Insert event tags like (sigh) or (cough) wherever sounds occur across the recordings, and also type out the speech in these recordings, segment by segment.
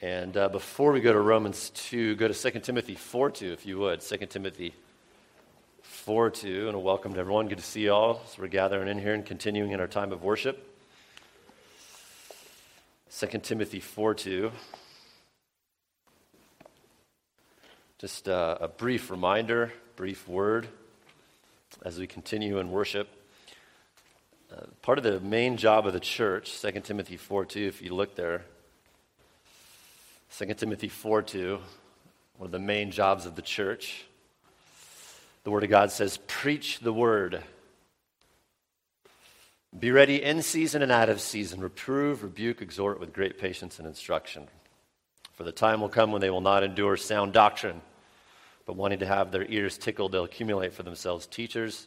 And uh, before we go to Romans 2, go to 2 Timothy 4 2, if you would. 2 Timothy 4 2. And a welcome to everyone. Good to see you all as we're gathering in here and continuing in our time of worship. 2 Timothy 4 2. Just uh, a brief reminder, brief word as we continue in worship. Uh, part of the main job of the church, 2 Timothy 4 2, if you look there, 2 Timothy 4 2, one of the main jobs of the church. The Word of God says, Preach the Word. Be ready in season and out of season. Reprove, rebuke, exhort with great patience and instruction. For the time will come when they will not endure sound doctrine, but wanting to have their ears tickled, they'll accumulate for themselves teachers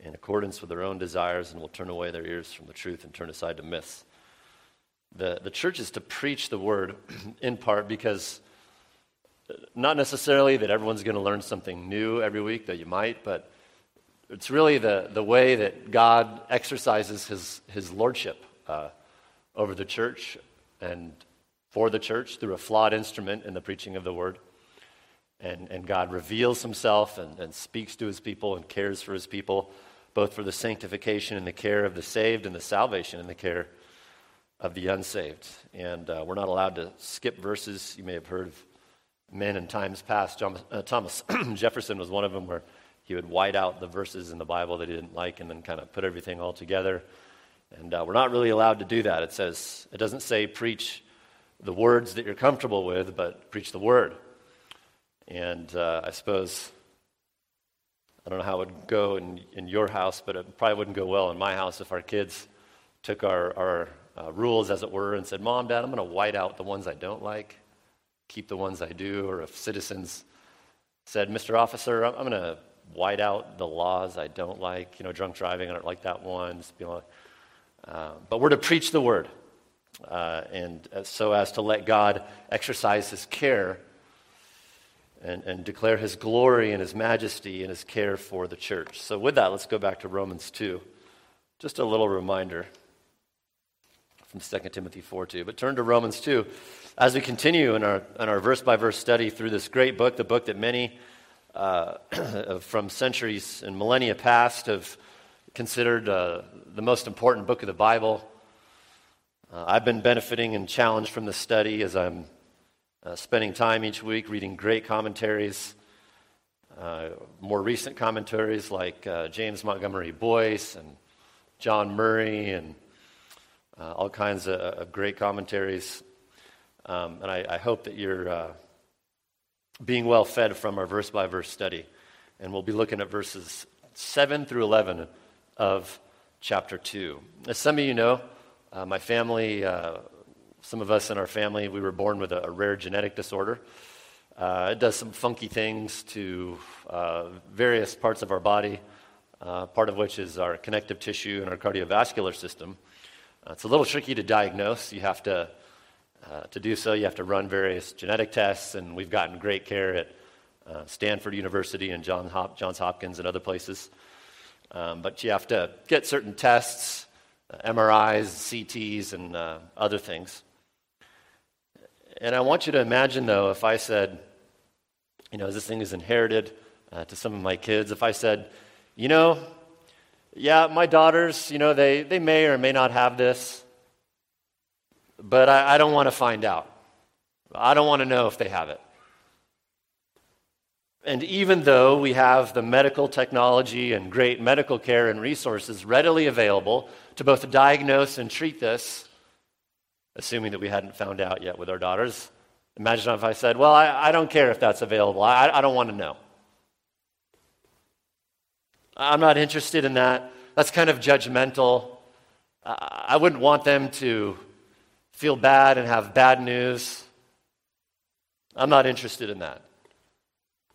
in accordance with their own desires and will turn away their ears from the truth and turn aside to myths the, the church is to preach the word (clears throat) in part because not necessarily that everyone's going to learn something new every week, though you might, but it's really the, the way that God exercises his, his lordship uh, over the church and for the church through a flawed instrument in the preaching of the word. And, and God reveals himself and, and speaks to his people and cares for his people, both for the sanctification and the care of the saved and the salvation and the care of the unsaved. And uh, we're not allowed to skip verses. You may have heard of men in times past. John, uh, Thomas (clears throat) Jefferson was one of them where he would white out the verses in the Bible that he didn't like and then kind of put everything all together. And uh, we're not really allowed to do that. It says, it doesn't say preach the words that you're comfortable with, but preach the word. And uh, I suppose, I don't know how it would go in, in your house, but it probably wouldn't go well in my house if our kids took our, our uh, rules, as it were, and said, Mom, Dad, I'm going to white out the ones I don't like, keep the ones I do. Or if citizens said, Mr. Officer, I'm going to white out the laws I don't like, you know, drunk driving, I don't like that one. uh, but we're to preach the word, uh, and uh, so as to let God exercise his care and, and declare his glory and his majesty and his care for the church. So, with that, let's go back to Romans 2. Just a little reminder from 2 Timothy 4 2. But turn to Romans 2 as we continue in our, in our verse by verse study through this great book, the book that many uh, (clears throat) from centuries and millennia past have considered uh, the most important book of the Bible. Uh, I've been benefiting and challenged from this study as I'm uh, spending time each week reading great commentaries. Uh, more recent commentaries like uh, James Montgomery Boice and John Murray and uh, all kinds of, of, great commentaries. Um, and I, I, hope that you're uh, being well fed from our verse by verse study. And we'll be looking at verses 7 through 11 of chapter 2. As some of you know, uh, my family, uh, some of us in our family, we were born with a, a rare genetic disorder. Uh, it does some funky things to uh, various parts of our body, part of which is our connective tissue and our cardiovascular system. Uh, it's a little tricky to diagnose. You have to, uh, to do so, you have to run various genetic tests, and we've gotten great care at uh, Stanford University and John Hop- Johns Hopkins and other places. Um, but you have to get certain tests, uh, MRIs, CTs, and uh, other things. And I want you to imagine, though, if I said, you know, this thing is inherited uh, to some of my kids, if I said, you know, yeah, my daughters, you know, they, they may or may not have this, but I, I don't want to find out. I don't want to know if they have it. And even though we have the medical technology and great medical care and resources readily available to both diagnose and treat this, assuming that we hadn't found out yet with our daughters, imagine if I said, Well, I, I don't care if that's available. I, I don't want to know. I'm not interested in that. That's kind of judgmental. I wouldn't want them to feel bad and have bad news. I'm not interested in that.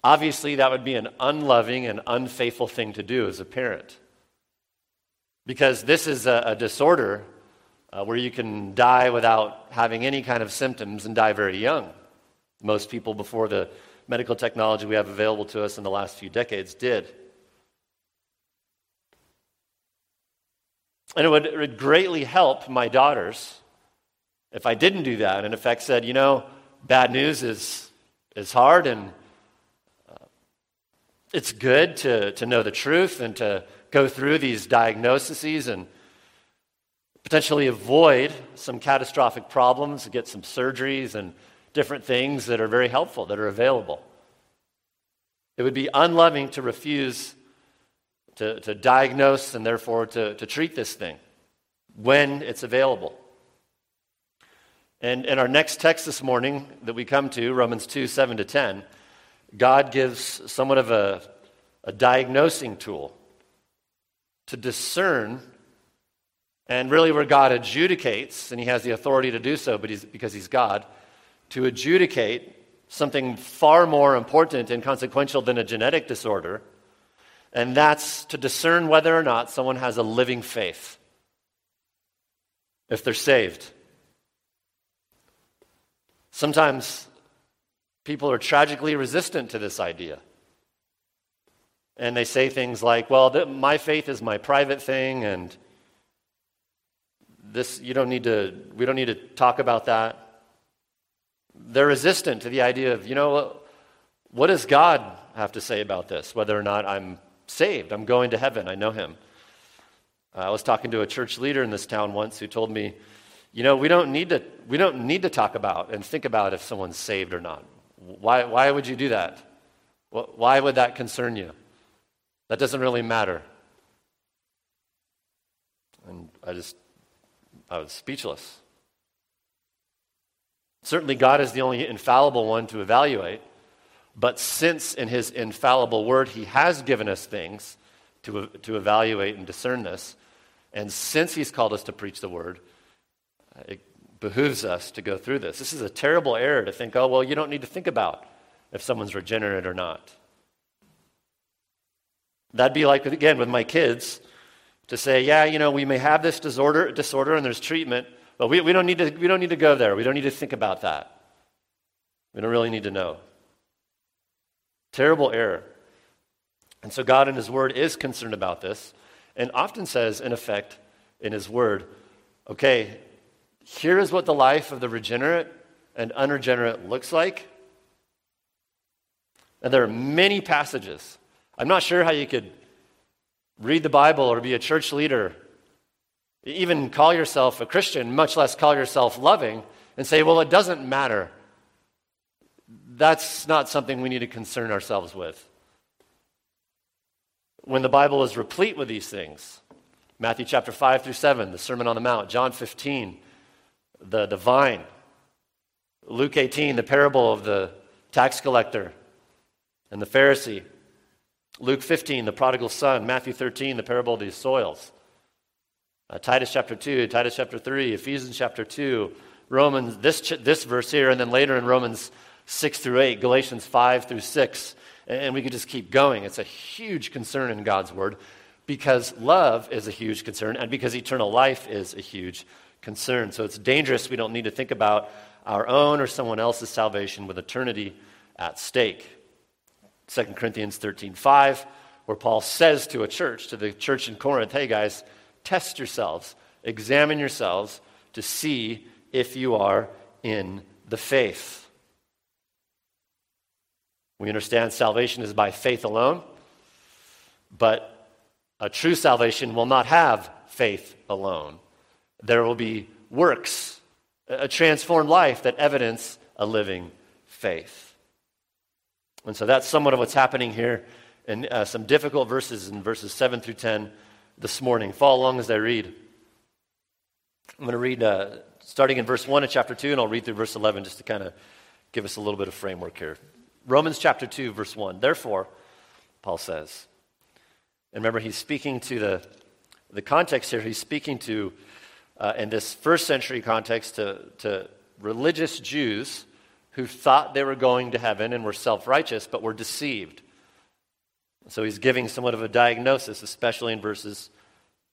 Obviously, that would be an unloving and unfaithful thing to do as a parent. Because this is a, a disorder uh, where you can die without having any kind of symptoms and die very young. Most people, before the medical technology we have available to us in the last few decades, did. And it would, it would greatly help my daughters If I didn't do that, and in effect said, you know, bad news is, is hard and uh, it's good to, to know the truth and to go through these diagnoses and potentially avoid some catastrophic problems, get some surgeries and different things that are very helpful, that are available. It would be unloving to refuse to, to diagnose and therefore to, to treat this thing when it's available. And in our next text this morning that we come to, Romans 2 7 to 10, God gives somewhat of a, a diagnosing tool to discern, and really where God adjudicates, and He has the authority to do so but he's, because He's God, to adjudicate something far more important and consequential than a genetic disorder, and that's to discern whether or not someone has a living faith, if they're saved. Sometimes people are tragically resistant to this idea. And they say things like, well, my faith is my private thing, and this, you don't need to, we don't need to talk about that. They're resistant to the idea of, you know, what does God have to say about this? Whether or not I'm saved, I'm going to heaven, I know Him. Uh, I was talking to a church leader in this town once who told me, you know, we don't need to, we don't need to talk about and think about if someone's saved or not. Why, why would you do that? Why would that concern you? That doesn't really matter. And I just, I was speechless. Certainly, God is the only infallible one to evaluate. But since in his infallible word he has given us things to, to evaluate and discern this, and since he's called us to preach the word, it behooves us to go through this. This is a terrible error to think, oh, well, you don't need to think about if someone's regenerate or not. That'd be like, again, with my kids to say, yeah, you know, we may have this disorder, disorder and there's treatment, but we, we, don't need to, we don't need to go there. We don't need to think about that. We don't really need to know. Terrible error. And so God in His Word is concerned about this and often says, in effect, in His Word, okay, here is what the life of the regenerate and unregenerate looks like. And there are many passages. I'm not sure how you could read the Bible or be a church leader even call yourself a Christian, much less call yourself loving, and say, well, it doesn't matter. That's not something we need to concern ourselves with. When the Bible is replete with these things, Matthew chapter 5 through 7, the Sermon on the Mount, John 15, the, the vine, Luke 18, the parable of the tax collector and the Pharisee, Luke 15, the prodigal son, Matthew 13, the parable of the soils. Uh, Titus chapter 2, Titus chapter 3, Ephesians chapter 2, Romans, this, this verse here, and then later in Romans 6 through 8, Galatians 5 through 6. And we could just keep going. It's a huge concern in God's word because love is a huge concern and because eternal life is a huge concern. So it's dangerous. We don't need to think about our own or someone else's salvation with eternity at stake. 2 Corinthians 13 5, where Paul says to a church, to the church in Corinth, hey guys, Test yourselves, examine yourselves to see if you are in the faith. We understand salvation is by faith alone, but a true salvation will not have faith alone. There will be works, a transformed life that evidence a living faith. And so that's somewhat of what's happening here in uh, some difficult verses in verses 7 through 10 this morning. Follow along as I read. I'm going to read uh, starting in verse 1 of chapter 2, and I'll read through verse 11 just to kind of give us a little bit of framework here. Romans chapter 2, verse 1. Therefore, Paul says, and remember, he's speaking to the, the context here, he's speaking to, uh, in this first century context, to, to religious Jews who thought they were going to heaven and were self righteous, but were deceived. So he's giving somewhat of a diagnosis, especially in verses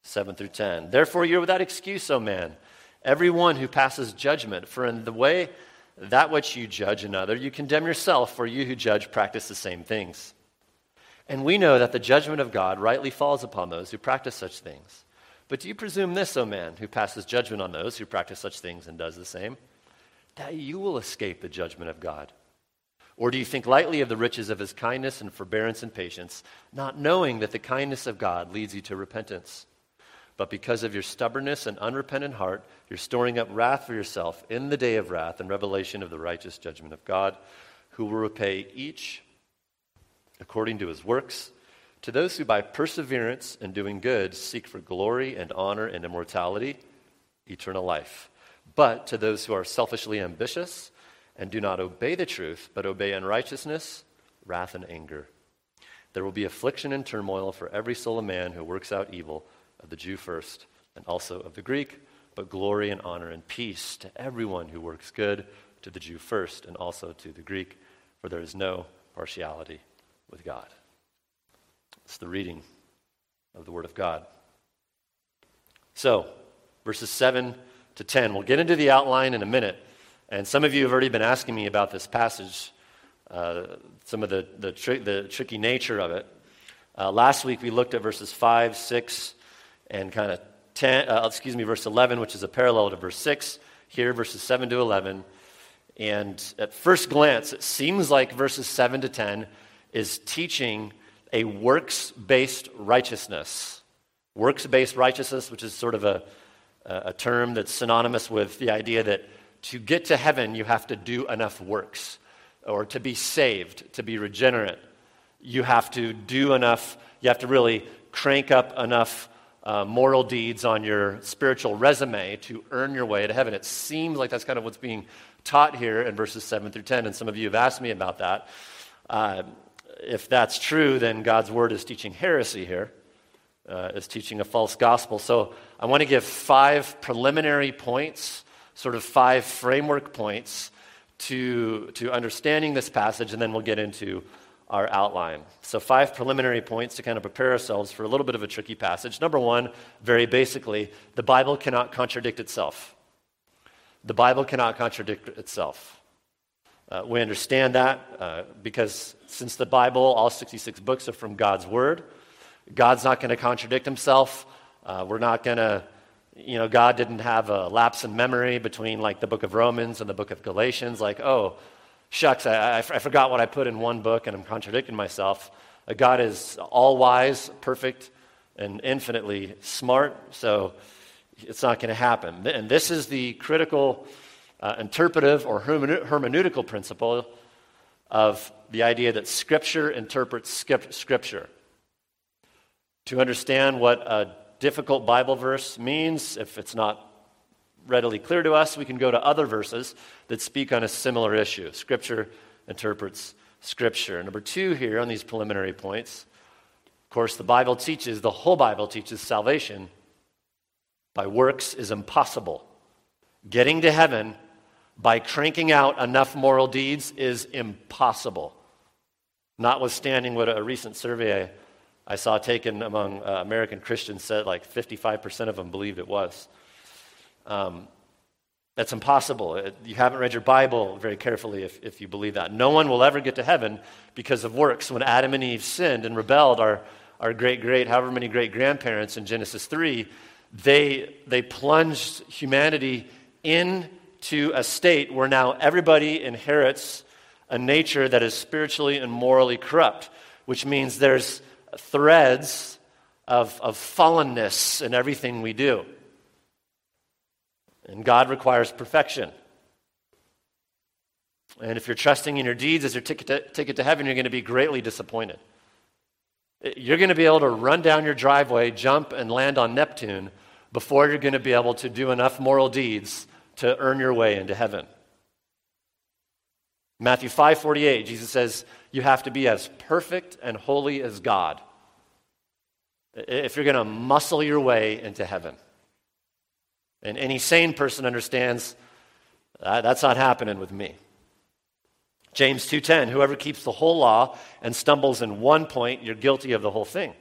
7 through 10. Therefore, you're without excuse, O man, everyone who passes judgment, for in the way that which you judge another, you condemn yourself, for you who judge practice the same things. And we know that the judgment of God rightly falls upon those who practice such things. But do you presume this, O man, who passes judgment on those who practice such things and does the same, that you will escape the judgment of God? Or do you think lightly of the riches of his kindness and forbearance and patience, not knowing that the kindness of God leads you to repentance? But because of your stubbornness and unrepentant heart, you're storing up wrath for yourself in the day of wrath and revelation of the righteous judgment of God, who will repay each according to his works. To those who by perseverance and doing good seek for glory and honor and immortality, eternal life. But to those who are selfishly ambitious and do not obey the truth, but obey unrighteousness, wrath and anger. There will be affliction and turmoil for every soul of man who works out evil of the Jew first, and also of the Greek, but glory and honor and peace to everyone who works good, to the Jew first, and also to the Greek, for there is no partiality with God. It's the reading of the Word of God. So, verses 7 to 10. We'll get into the outline in a minute. And some of you have already been asking me about this passage, uh, some of the, the, tri- the, tricky nature of it. Uh, last week we looked at verses 5, 6, and kind of 10, uh, excuse me, verse 11, which is a parallel to verse 6. Here, verses 7 to 11. And at first glance, it seems like verses 7 to 10 is teaching a works based righteousness. Works based righteousness, which is sort of a, a term that's synonymous with the idea that to get to heaven, you have to do enough works. Or to be saved, to be regenerate, you have to do enough, you have to really crank up enough uh, moral deeds on your spiritual resume to earn your way to heaven. It seems like that's kind of what's being taught here in verses 7 through 10, and some of you have asked me about that. Uh, if that's true, then God's word is teaching heresy here, uh, is teaching a false gospel. So I want to give five preliminary points, sort of five framework points to, to understanding this passage, and then we'll get into our outline. So, five preliminary points to kind of prepare ourselves for a little bit of a tricky passage. Number one, very basically, the Bible cannot contradict itself. The Bible cannot contradict itself. Uh, we understand that uh, because since the Bible, all 66 books are from God's Word, God's not going to contradict himself. Uh, we're not going to, you know, God didn't have a lapse in memory between like the book of Romans and the book of Galatians, like, oh, shucks, I, I, forgot what I put in one book and I'm contradicting myself. Uh, God is all wise, perfect, and infinitely smart, so it's not going to happen. And this is the critical uh, interpretive or hermeneutical principle of the idea that Scripture interprets Scripture. To understand what a difficult Bible verse means, if it's not readily clear to us, we can go to other verses that speak on a similar issue. Scripture interprets Scripture. Number two, here on these preliminary points, of course, the Bible teaches, the whole Bible teaches salvation by works is impossible. Getting to heaven by cranking out enough moral deeds is impossible. Notwithstanding what a recent survey I saw taken among uh, American Christians said like 55% of them believed it was. Um, that's impossible. You haven't read your Bible very carefully if, if you believe that. No one will ever get to heaven because of works. When Adam and Eve sinned and rebelled, our, our great, great, however many great grandparents in Genesis 3, they, they plunged humanity into a state where now everybody inherits a nature that is spiritually and morally corrupt, which means there's threads of, of fallenness in everything we do. And God requires perfection. And if you're trusting in your deeds as your ticket to, ticket to heaven, you're going to be greatly disappointed. Eh, you're going to be able to run down your driveway, jump, and land on Neptune before you're going to be able to do enough moral deeds to earn your way into heaven. Matthew 5:48, Jesus says, "You have to be as perfect and holy as God if you're going to muscle your way into heaven." And any sane person understands uh, that's not happening with me. James 2:10 Whoever keeps the whole law and stumbles in one point, you're guilty of the whole thing.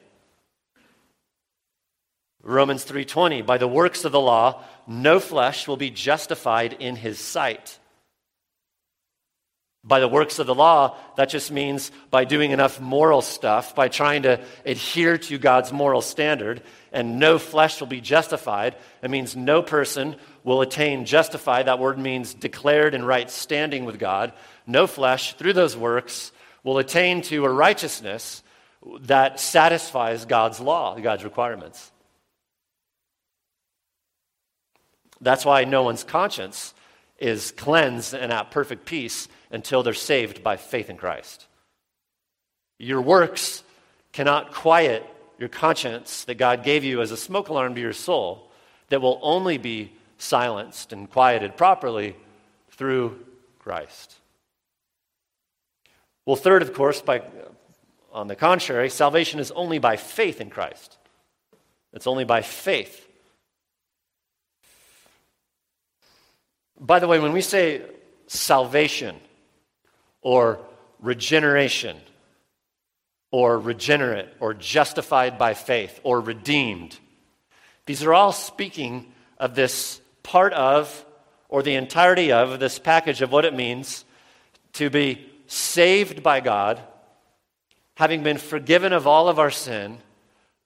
Romans 3:20 By the works of the law, no flesh will be justified in his sight. By the works of the law, that just means by doing enough moral stuff, by trying to adhere to God's moral standard, and no flesh will be justified. It means no person will attain justified. That word means declared in right standing with God. No flesh, through those works, will attain to a righteousness that satisfies God's law, God's requirements. That's why no one's conscience is cleansed and at perfect peace until they're saved by faith in Christ. Your works cannot quiet your conscience that God gave you as a smoke alarm to your soul that will only be silenced and quieted properly through Christ. Well, third, of course, by, on the contrary, salvation is only by faith in Christ. It's only by faith. By the way, when we say salvation or regeneration or regenerate or justified by faith or redeemed, these are all speaking of this part of or the entirety of this package of what it means to be saved by God, having been forgiven of all of our sin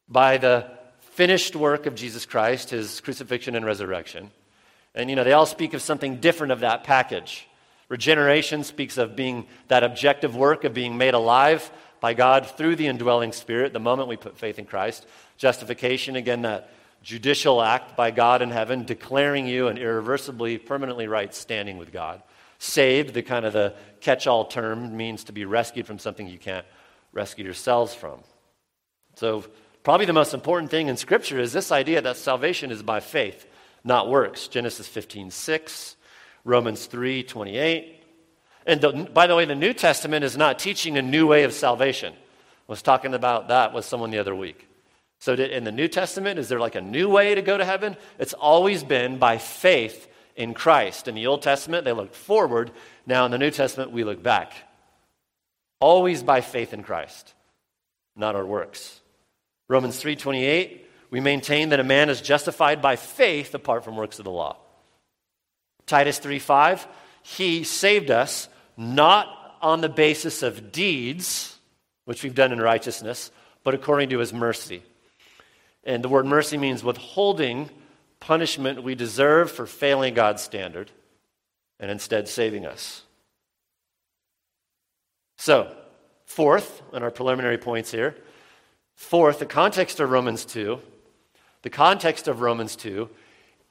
by the finished work of Jesus Christ, his crucifixion and resurrection and, you know, they all speak of something different of that package. Regeneration speaks of being that objective work of being made alive by God through the indwelling spirit the moment we put faith in Christ. Justification, again, that judicial act by God in heaven, declaring you an irreversibly, permanently right standing with God. Saved, the kind of the catch all term, means to be rescued from something you can't rescue yourselves from. So, probably the most important thing in Scripture is this idea that salvation is by faith not works. Genesis 15, 6, Romans 3, 28. And the, by the way, the New Testament is not teaching a new way of salvation. I was talking about that with someone the other week. So, in the New Testament, is there like a new way to go to heaven? It's always been by faith in Christ. In the Old Testament, they looked forward. Now, in the New Testament, we look back. Always by faith in Christ, not our works. Romans 3:28 we maintain that a man is justified by faith apart from works of the law. Titus 3:5, he saved us not on the basis of deeds, which we've done in righteousness, but according to his mercy. And the word mercy means withholding punishment we deserve for failing God's standard and instead saving us. So, fourth, in our preliminary points here, fourth, the context of Romans 2 the context of Romans 2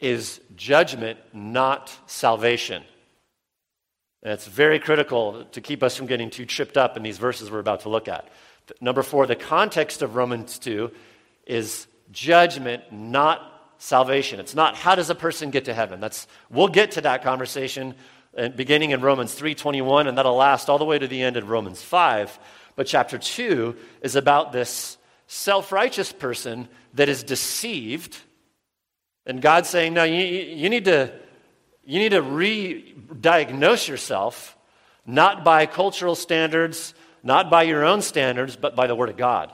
is judgment, not salvation. And it's very critical to keep us from getting too tripped up in these verses we're about to look at. Number four, the context of Romans 2 is judgment, not salvation. It's not how does a person get to heaven. That's, we'll get to that conversation beginning in Romans 3.21, and that'll last all the way to the end of Romans 5. But chapter 2 is about this self righteous person that is deceived. And God's saying, no, you, you need to, you need to re diagnose yourself, not by cultural standards, not by your own standards, but by the Word of God.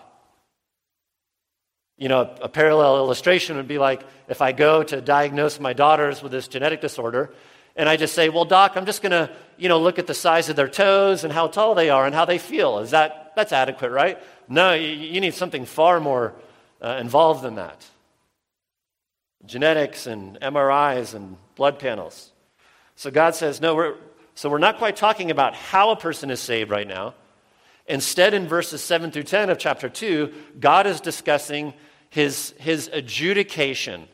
You know, a parallel illustration would be like if I go to diagnose my daughters with this genetic disorder, and I just say, well, doc, I'm just going to, you know, look at the size of their toes and how tall they are and how they feel. Is that, that's adequate, right? No, you, you need something far more uh, involved than that. Genetics and MRIs and blood panels. So God says, no, we're, so we're not quite talking about how a person is saved right now. Instead, in verses 7 through 10 of chapter 2, God is discussing his, his adjudication.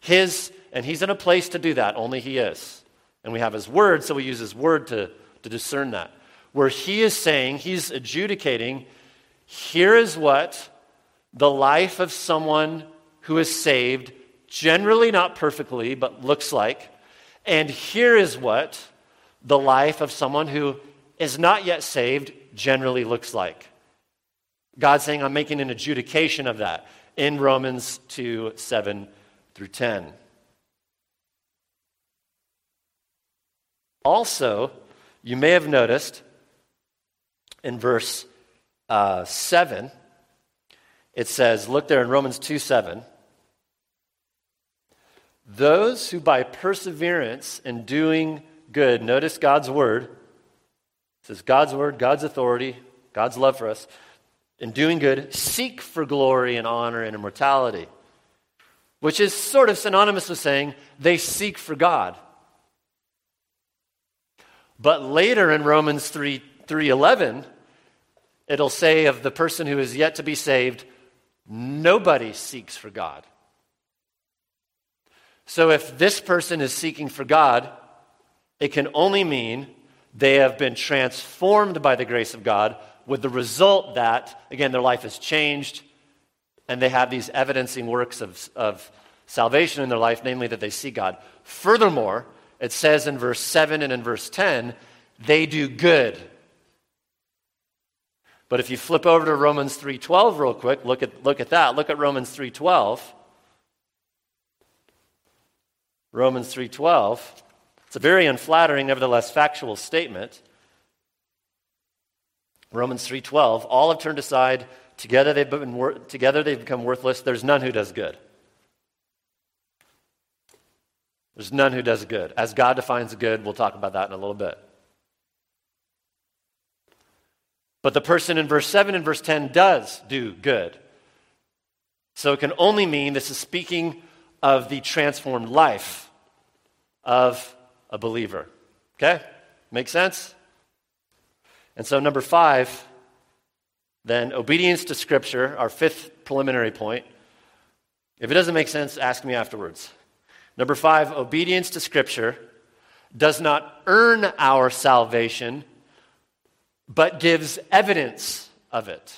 His, and he's in a place to do that, only he is. And we have his word, so we use his word to, to discern that. Where he is saying, he's adjudicating, here is what the life of someone who is saved, generally not perfectly, but looks like. And here is what the life of someone who is not yet saved generally looks like. God's saying, I'm making an adjudication of that in Romans 2 7 through 10. Also, you may have noticed in verse uh, 7, it says, look there in Romans 2 7. Those who by perseverance in doing good, notice God's word, says God's word, God's authority, God's love for us, in doing good, seek for glory and honor and immortality, which is sort of synonymous with saying they seek for God. But later in Romans 3 3:11, it'll say of the person who is yet to be saved, nobody seeks for God. So if this person is seeking for God, it can only mean they have been transformed by the grace of God, with the result that, again, their life has changed and they have these evidencing works of, of salvation in their life, namely that they see God. Furthermore, it says in verse 7 and in verse 10, they do good. But if you flip over to Romans 3:12 real quick, look at, look at that. Look at Romans 3:12. Romans 3:12. It's a very unflattering, nevertheless factual statement. Romans 3:12, all have turned aside, together they've, been wor- together they've become worthless. There's none who does good. There's none who does good. As God defines good, we'll talk about that in a little bit. But the person in verse 7 and verse 10 does do good. So it can only mean this is speaking of the transformed life of a believer. Okay? Make sense? And so, number five, then obedience to Scripture, our fifth preliminary point. If it doesn't make sense, ask me afterwards. Number five, obedience to Scripture does not earn our salvation, but gives evidence of it.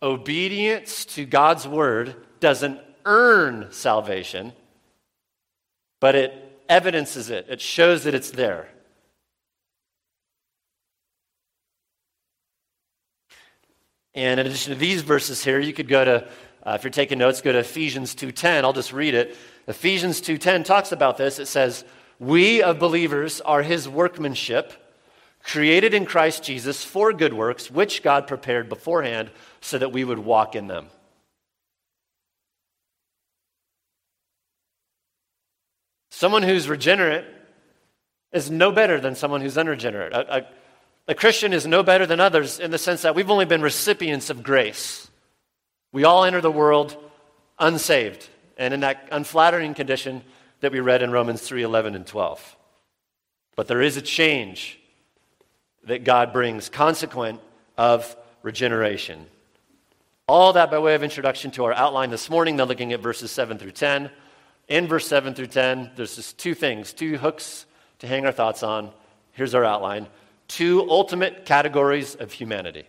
Obedience to God's word doesn't earn salvation, but it evidences it, it shows that it's there. And in addition to these verses here, you could go to, uh, if you're taking notes, go to Ephesians 2.10. I'll just read it. Ephesians 2.10 talks about this. It says, We of believers are his workmanship, created in Christ Jesus for good works, which God prepared beforehand so that we would walk in them. Someone who's regenerate is no better than someone who's unregenerate. A, a, a, Christian is no better than others in the sense that we've only been recipients of grace. We all enter the world unsaved and in that unflattering condition that we read in Romans 3 11 and 12. But there is a change that God brings consequent of regeneration. All that by way of introduction to our outline this morning, then looking at verses 7 through 10 in verse 7 through 10, there's just two things, two hooks to hang our thoughts on. Here's our outline two ultimate categories of humanity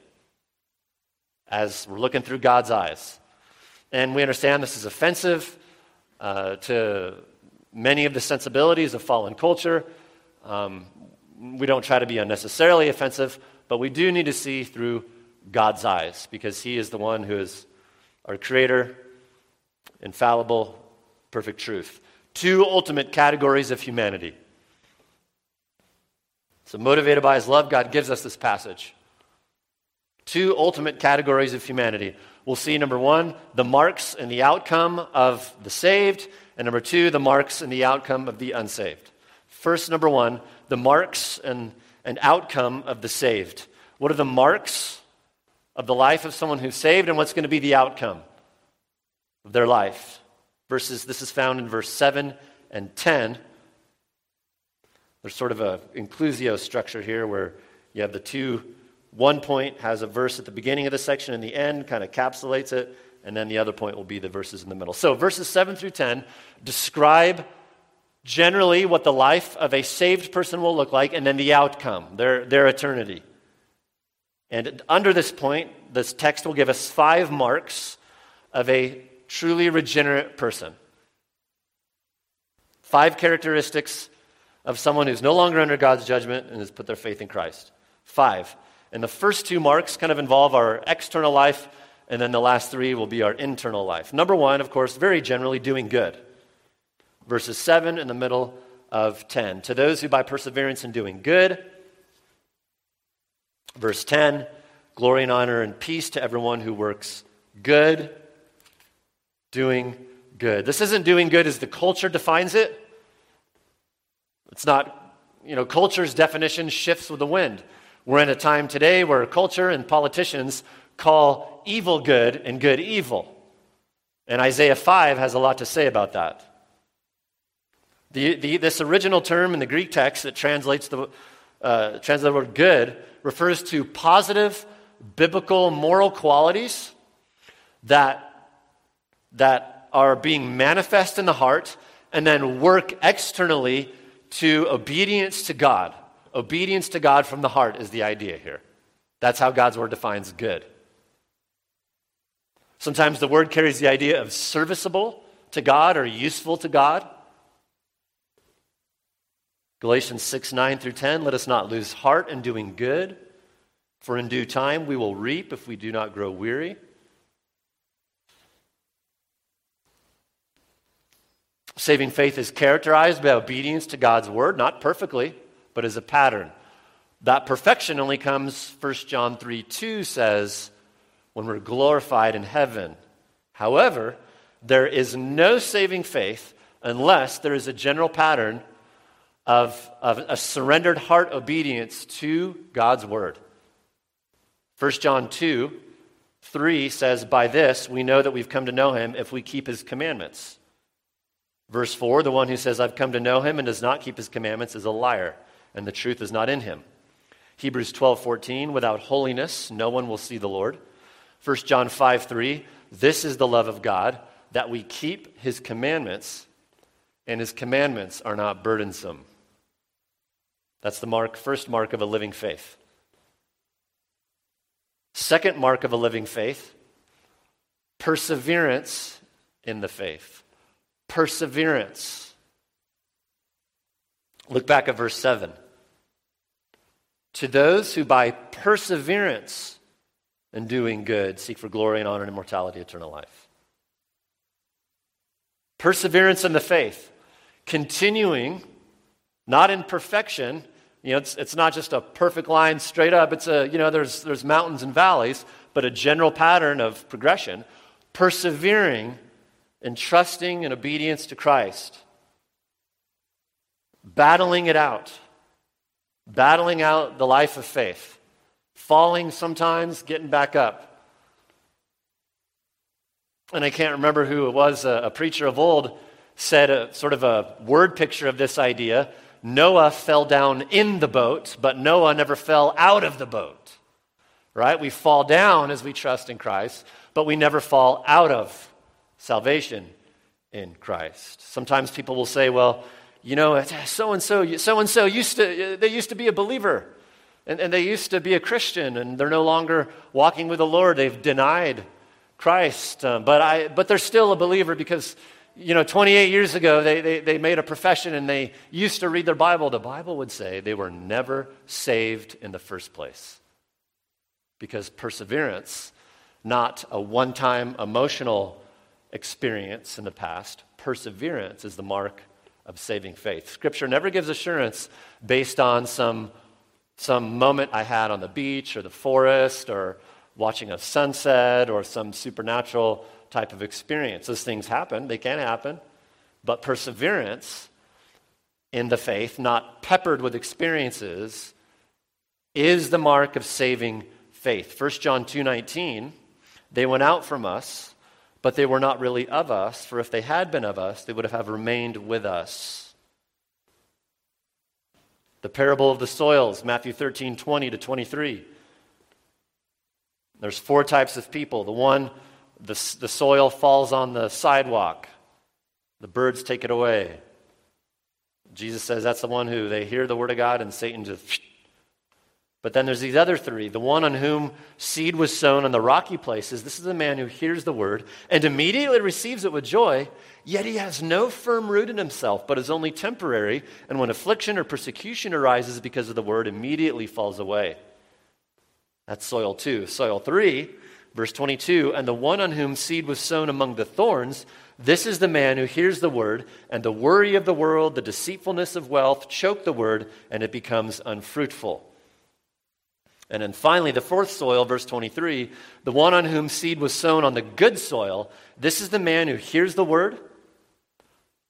as we're looking through God's eyes. And we understand this is offensive uh, to many of the sensibilities of fallen culture. Um, we don't try to be unnecessarily offensive, but we do need to see through God's eyes because He is the one who is our creator, infallible, perfect truth. Two ultimate categories of humanity. So, motivated by his love, God gives us this passage. Two ultimate categories of humanity. We'll see number one, the marks and the outcome of the saved, and number two, the marks and the outcome of the unsaved. First, number one, the marks and, and outcome of the saved. What are the marks of the life of someone who's saved, and what's going to be the outcome of their life? Verses, this is found in verse 7 and 10. There's sort of an inclusio structure here where you have the two, one point has a verse at the beginning of the section and the end, kind of capsulates it, and then the other point will be the verses in the middle. So verses 7 through 10 describe generally what the life of a saved person will look like, and then the outcome, their, their eternity. And under this point, this text will give us five marks of a truly regenerate person. Five characteristics of someone who's no longer under God's judgment and has put their faith in Christ. Five. And the first two marks kind of involve our external life, and then the last three will be our internal life. Number one, of course, very generally doing good. Verses 7 in the middle of 10. To those who by perseverance in doing good, verse 10, glory and honor and peace to everyone who works good doing good. This isn't doing good as the culture defines it. It's not you know, culture's definition shifts with the wind. We're in a time today where culture and politicians call evil good and good evil. And Isaiah 5 has a lot to say about that. The, the, this original term in the Greek text that translates the, uh, translates the word good refers to positive biblical moral qualities that, that are being manifest in the heart and then work externally to obedience to God. Obedience to God from the heart is the idea here. That's how God's word defines good. Sometimes the word carries the idea of serviceable to God or useful to God. Galatians 6 9 through 10 let us not lose heart in doing good, for in due time we will reap if we do not grow weary. Saving faith is characterized by obedience to God's word, not perfectly, but as a pattern. That perfection only comes, 1 John 3 2 says, when we're glorified in heaven. However, there is no saving faith unless there is a general pattern of, of a surrendered heart obedience to God's word. 1 John 2 3 says, By this we know that we've come to know him if we keep his commandments. Verse 4 The one who says, I've come to know him and does not keep his commandments is a liar, and the truth is not in him. Hebrews 12 14 Without holiness, no one will see the Lord. 1 John 5 3 This is the love of God, that we keep his commandments, and his commandments are not burdensome. That's the mark, first mark of a living faith. Second mark of a living faith perseverance in the faith perseverance. Look back at verse 7. To those who by perseverance in doing good seek for glory and honor and immortality, eternal life. Perseverance in the faith, continuing, not in perfection. You know, it's, it's not just a perfect line straight up. It's a, you know, there's, there's mountains and valleys, but a general pattern of progression. Persevering and trusting and obedience to Christ. Battling it out. Battling out the life of faith. Falling sometimes, getting back up. And I can't remember who it was, a, a preacher of old said a sort of a word picture of this idea. Noah fell down in the boat, but Noah never fell out of the boat. Right? We fall down as we trust in Christ, but we never fall out of salvation in Christ. Sometimes people will say, well, you know, so and so, so and so used to, they used to be a believer and, and they used to be a Christian and they're no longer walking with the Lord. They've denied Christ, um, but, I, but they're still a believer because, you know, 28 years ago they, they, they made a profession and they used to read their Bible. The Bible would say they were never saved in the first place because perseverance, not a one time emotional experience in the past. Perseverance is the mark of saving faith. Scripture never gives assurance based on some, some moment I had on the beach or the forest or watching a sunset or some supernatural type of experience. Those things happen, they can happen, but perseverance in the faith, not peppered with experiences, is the mark of saving faith. 1 John 2:19, they went out from us but they were not really of us, for if they had been of us, they would have remained with us. The parable of the soils, Matthew 13, 20 to 23. There's four types of people. The one, the, the soil falls on the sidewalk, the birds take it away. Jesus says that's the one who they hear the word of God and Satan just but then there's these other three. The one on whom seed was sown on the rocky places. This is the man who hears the word and immediately receives it with joy, yet he has no firm root in himself, but is only temporary. And when affliction or persecution arises because of the word, immediately falls away. That's soil two. Soil three, verse 22 And the one on whom seed was sown among the thorns, this is the man who hears the word, and the worry of the world, the deceitfulness of wealth choke the word, and it becomes unfruitful. And then finally, the fourth soil, verse 23, the one on whom seed was sown on the good soil, this is the man who hears the word,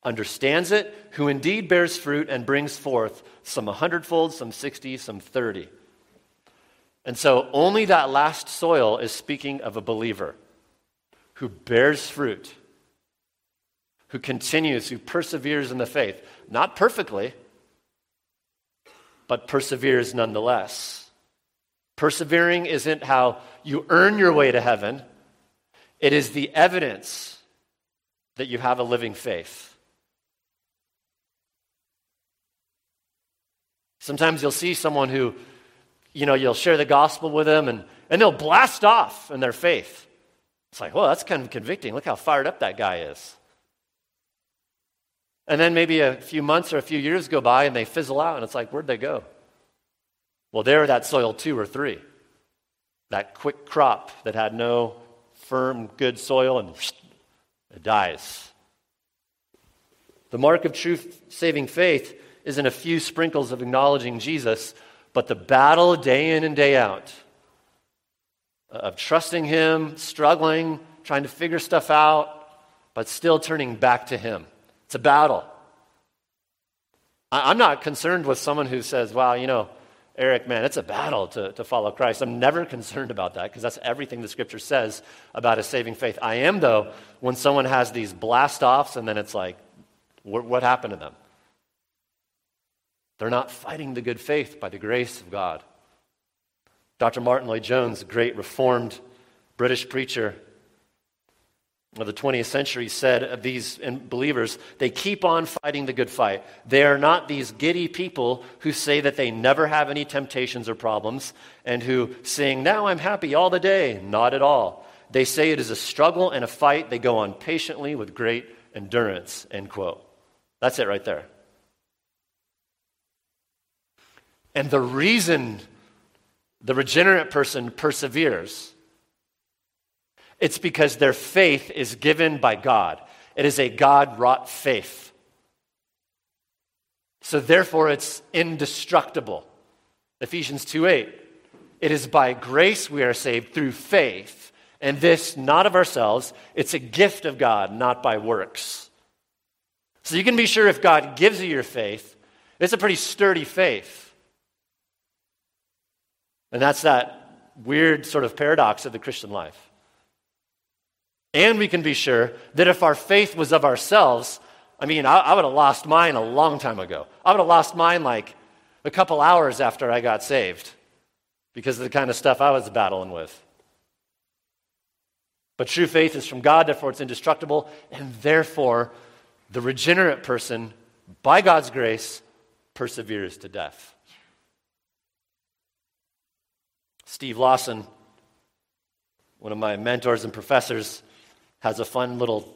understands it, who indeed bears fruit and brings forth some a hundredfold, some sixty, some thirty. And so only that last soil is speaking of a believer who bears fruit, who continues, who perseveres in the faith. Not perfectly, but perseveres nonetheless. Persevering isn't how you earn your way to heaven, it is the evidence that you have a living faith. Sometimes you'll see someone who, you know, you'll share the gospel with them and, and they'll blast off in their faith. It's like, well, that's kind of convicting. Look how fired up that guy is. And then maybe a few months or a few years go by and they fizzle out, and it's like, where'd they go? Well, they're that soil two or three. That quick crop that had no firm, good soil, and it dies. The mark of true saving faith isn't a few sprinkles of acknowledging Jesus, but the battle day in and day out uh, of trusting Him, struggling, trying to figure stuff out, but still turning back to Him. It's a battle. I'm not concerned with someone who says, wow, you know, Eric, man, it's a battle to, to follow Christ. I'm never (laughs) concerned about that because that's everything the scripture says about a saving faith. I am, though, when someone has these blast offs and then it's like, what, what happened to them? They're not fighting the good faith by the grace of God. Dr. Martyn Lloyd-Jones, great reformed British preacher of the 20th century, said of these believers, they keep on fighting the good fight. They are not these giddy people who say that they never have any temptations or problems and who sing, Now I'm happy all the day. Not at all. They say it is a struggle and a fight. They go on patiently with great endurance. End quote. That's it right there. And the reason the regenerate person perseveres, it's because their faith is given by God. It is a God wrought faith. So therefore, it's indestructible. Ephesians 2 8. It is by grace we are saved through faith, and this not of ourselves. It's a gift of God, not by works. So you can be sure if God gives you your faith, it's a pretty sturdy faith. And that's that weird sort of paradox of the Christian life. And we can be sure that if our faith was of ourselves, I mean, I, I would have lost mine a long time ago. I would have lost mine like a couple hours after I got saved because of the kind of stuff I was battling with. But true faith is from God, therefore it's indestructible, and therefore the regenerate person, by God's grace, perseveres to death. Steve Lawson, one of my mentors and professors, has a fun little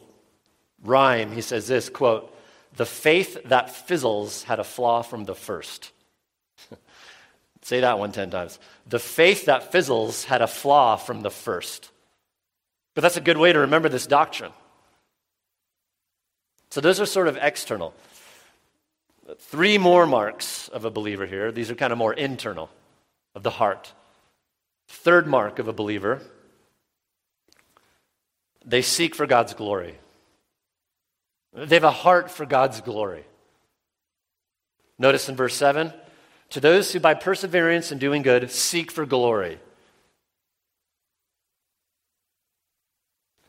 rhyme. He says this quote, The faith that fizzles had a flaw from the first. (laughs) Say that one ten times. The faith that fizzles had a flaw from the first. But that's a good way to remember this doctrine. So those are sort of external. Three more marks of a believer here. These are kind of more internal, of the heart. Third mark of a believer they seek for God's glory. They have a heart for God's glory. Notice in verse 7 to those who by perseverance in doing good seek for glory.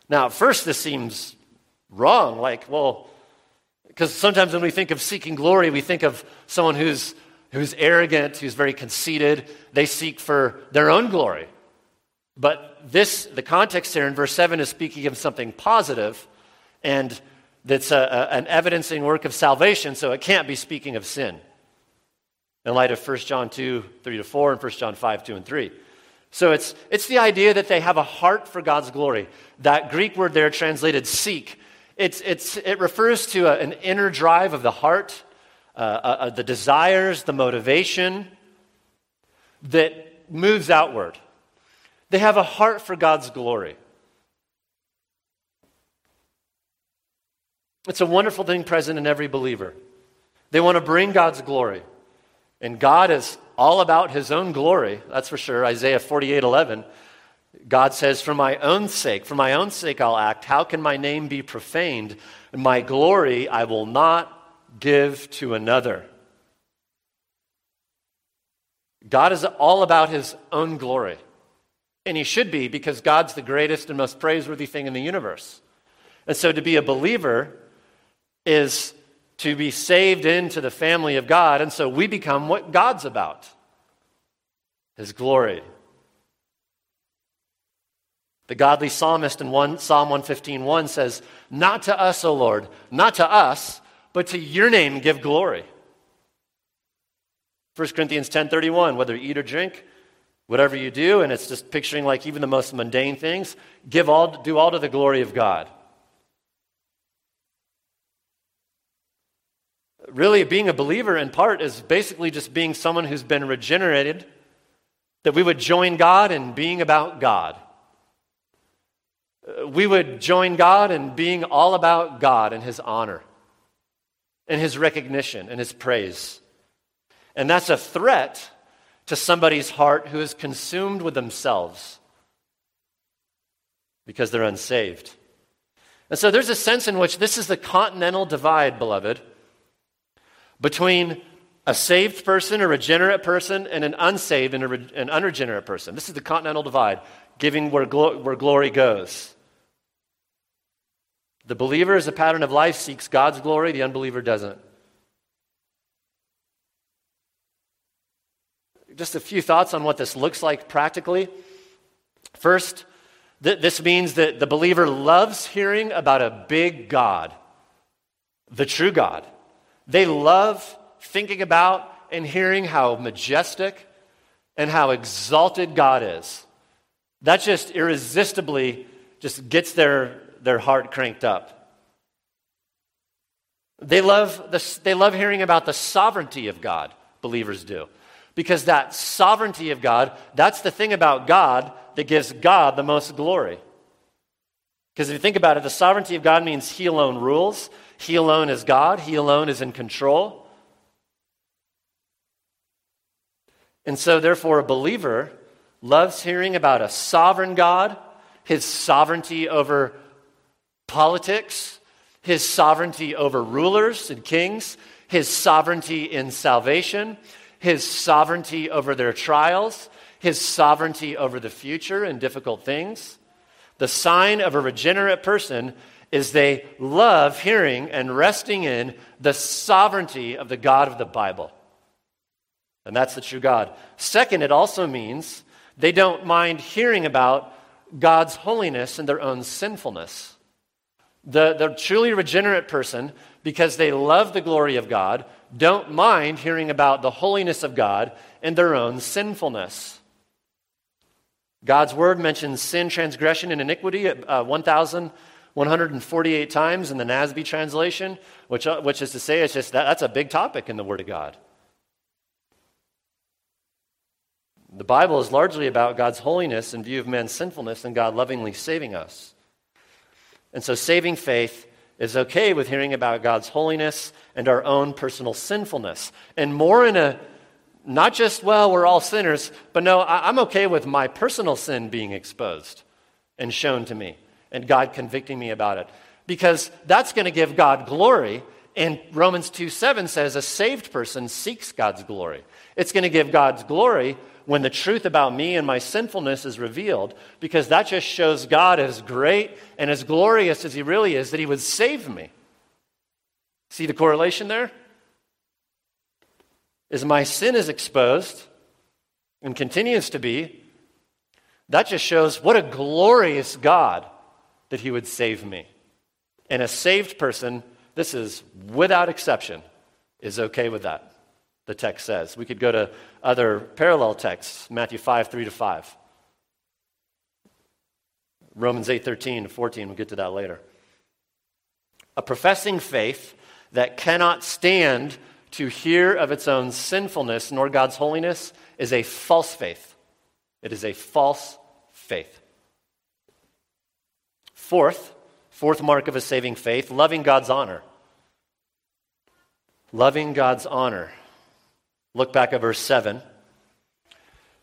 Now, at first, this seems wrong. Like, well, because sometimes when we think of seeking glory, we think of someone who's who's arrogant, who's very conceited. They seek for their own glory. But this, the context here in verse 7 is speaking of something positive, and that's a, a, an evidencing work of salvation, so it can't be speaking of sin. In light of 1 John 2, 3 to 4, and 1 John 5, 2 and 3. So it's, it's the idea that they have a heart for God's glory. That Greek word there translated seek, it's, it's, it refers to a, an inner drive of the heart uh, uh, uh, the desires, the motivation that moves outward. They have a heart for God's glory. It's a wonderful thing present in every believer. They want to bring God's glory. And God is all about his own glory, that's for sure. Isaiah 48 11. God says, For my own sake, for my own sake I'll act. How can my name be profaned? My glory I will not give to another. God is all about his own glory. And he should be because God's the greatest and most praiseworthy thing in the universe. And so to be a believer is to be saved into the family of God. And so we become what God's about his glory. The godly psalmist in one, Psalm 115.1 says, Not to us, O Lord, not to us, but to your name give glory. 1 Corinthians 10.31, whether eat or drink, whatever you do, and it's just picturing like even the most mundane things, give all, do all to the glory of God. Really, being a believer in part is basically just being someone who's been regenerated, that we would join God in being about God uh, we would join God in being all about God and His honor and His recognition and His praise. And that's a threat to somebody's heart who is consumed with themselves because they're unsaved. And so there's a sense in which this is the continental divide, beloved, between a saved person, a regenerate person, and an unsaved and an unregenerate person. This is the continental divide, giving where, glo- where glory goes. The believer, as a pattern of life, seeks God's glory, the unbeliever doesn't. Just a few thoughts on what this looks like practically. First, th- this means that the believer loves hearing about a big God, the true God. They love thinking about and hearing how majestic and how exalted God is. That just irresistibly just gets their their heart cranked up. They love, the, they love hearing about the sovereignty of God, believers do. Because that sovereignty of God, that's the thing about God that gives God the most glory. Because if you think about it, the sovereignty of God means He alone rules, He alone is God, He alone is in control. And so, therefore, a believer loves hearing about a sovereign God, His sovereignty over politics, his sovereignty over rulers and kings, his sovereignty in salvation, his sovereignty over their trials, his sovereignty over the future and difficult things. The sign of a regenerate person is they love hearing and resting in the sovereignty of the God of the Bible. And that's the true God. Second, it also means they don't mind hearing about God's holiness and their own sinfulness. The, the truly regenerate person, because they love the glory of God, don't mind hearing about the holiness of God and their own sinfulness. God's word mentions sin, transgression, and iniquity uh, 1,148 times in the NASB translation, which, uh, which is to say, it's just that, that's a big topic in the Word of God. The Bible is largely about God's holiness in view of man's sinfulness and God lovingly saving us. And so saving faith is okay with hearing about God's holiness and our own personal sinfulness. And more in a, not just, well, we're all sinners, but no, I'm okay with my personal sin being exposed and shown to me and God convicting me about it. Because that's going to give God glory. And Romans 2 7 says a saved person seeks God's glory. It's going to give God's glory when the truth about me and my sinfulness is revealed, because that just shows God as great and as glorious as He really is, that He would save me. See the correlation there? As my sin is exposed and continues to be, that just shows what a glorious God that He would save me. And a saved person, this is without exception, is okay with that the text says. We could go to other parallel texts, Matthew 5, 3 to 5. Romans 8, 13 to 14, we'll get to that later. A professing faith that cannot stand to hear of its own sinfulness nor God's holiness is a false faith. It is a false faith. Fourth, fourth mark of a saving faith, loving God's honor. Loving God's honor. Look back at verse 7.